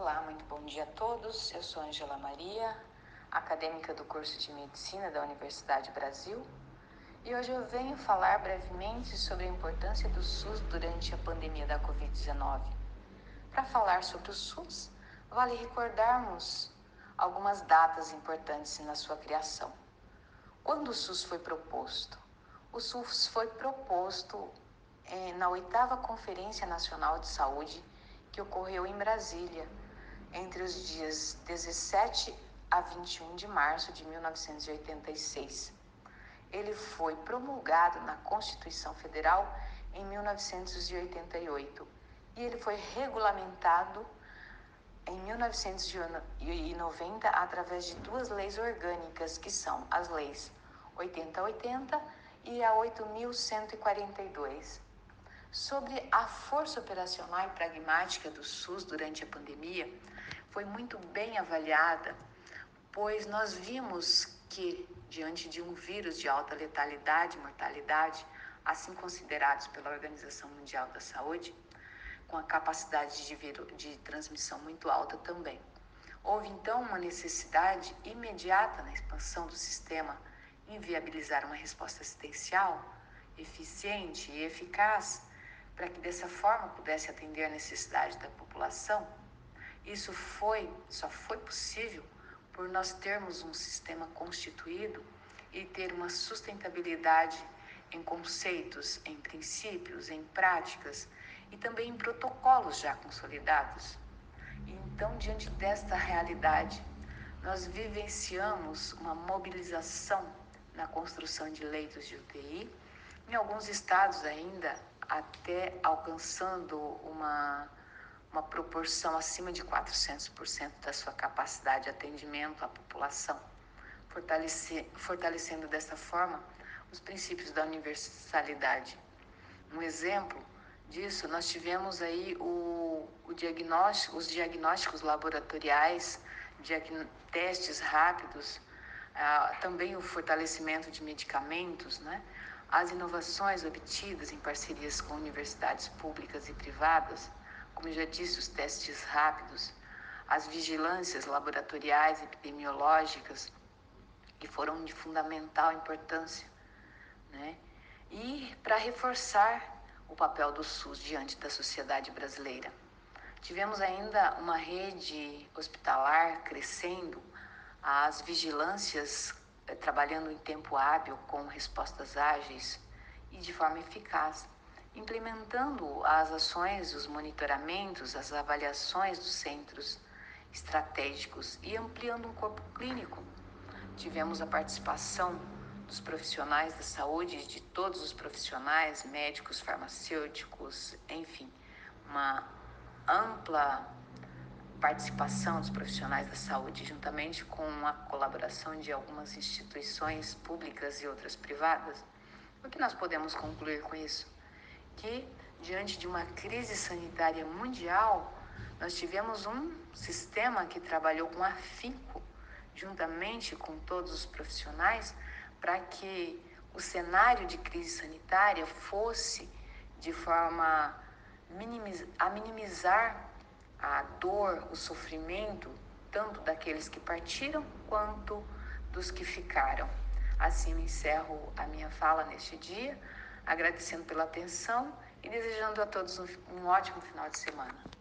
Olá, muito bom dia a todos. Eu sou Angela Maria, acadêmica do curso de Medicina da Universidade Brasil, e hoje eu venho falar brevemente sobre a importância do SUS durante a pandemia da Covid-19. Para falar sobre o SUS, vale recordarmos algumas datas importantes na sua criação. Quando o SUS foi proposto? O SUS foi proposto eh, na oitava Conferência Nacional de Saúde que ocorreu em Brasília entre os dias 17 a 21 de março de 1986. Ele foi promulgado na Constituição Federal em 1988 e ele foi regulamentado em 1990 através de duas leis orgânicas que são as leis 8080 e a 8142. Sobre a força operacional e pragmática do SUS durante a pandemia, foi muito bem avaliada, pois nós vimos que, diante de um vírus de alta letalidade e mortalidade, assim considerados pela Organização Mundial da Saúde, com a capacidade de, de transmissão muito alta também. Houve então uma necessidade imediata na expansão do sistema em viabilizar uma resposta assistencial eficiente e eficaz para que dessa forma pudesse atender a necessidade da população. Isso foi, só foi possível por nós termos um sistema constituído e ter uma sustentabilidade em conceitos, em princípios, em práticas e também em protocolos já consolidados. Então, diante desta realidade, nós vivenciamos uma mobilização na construção de leitos de UTI, em alguns estados ainda até alcançando uma, uma proporção acima de 400% da sua capacidade de atendimento à população, fortalecendo dessa forma os princípios da universalidade. Um exemplo disso, nós tivemos aí o, o diagnóstico, os diagnósticos laboratoriais, diagn testes rápidos, ah, também o fortalecimento de medicamentos, né? As inovações obtidas em parcerias com universidades públicas e privadas, como já disse, os testes rápidos, as vigilâncias laboratoriais epidemiológicas, que foram de fundamental importância, né? E para reforçar o papel do SUS diante da sociedade brasileira. Tivemos ainda uma rede hospitalar crescendo, as vigilâncias trabalhando em tempo hábil com respostas ágeis e de forma eficaz, implementando as ações, os monitoramentos, as avaliações dos centros estratégicos e ampliando um corpo clínico. Tivemos a participação dos profissionais da saúde, de todos os profissionais, médicos, farmacêuticos, enfim, uma ampla participação dos profissionais da saúde, juntamente com a colaboração de algumas instituições públicas e outras privadas. O que nós podemos concluir com isso? Que, diante de uma crise sanitária mundial, nós tivemos um sistema que trabalhou com afinco, juntamente com todos os profissionais, para que o cenário de crise sanitária fosse de forma a minimizar a dor, o sofrimento, tanto daqueles que partiram quanto dos que ficaram. Assim encerro a minha fala neste dia, agradecendo pela atenção e desejando a todos um, um ótimo final de semana.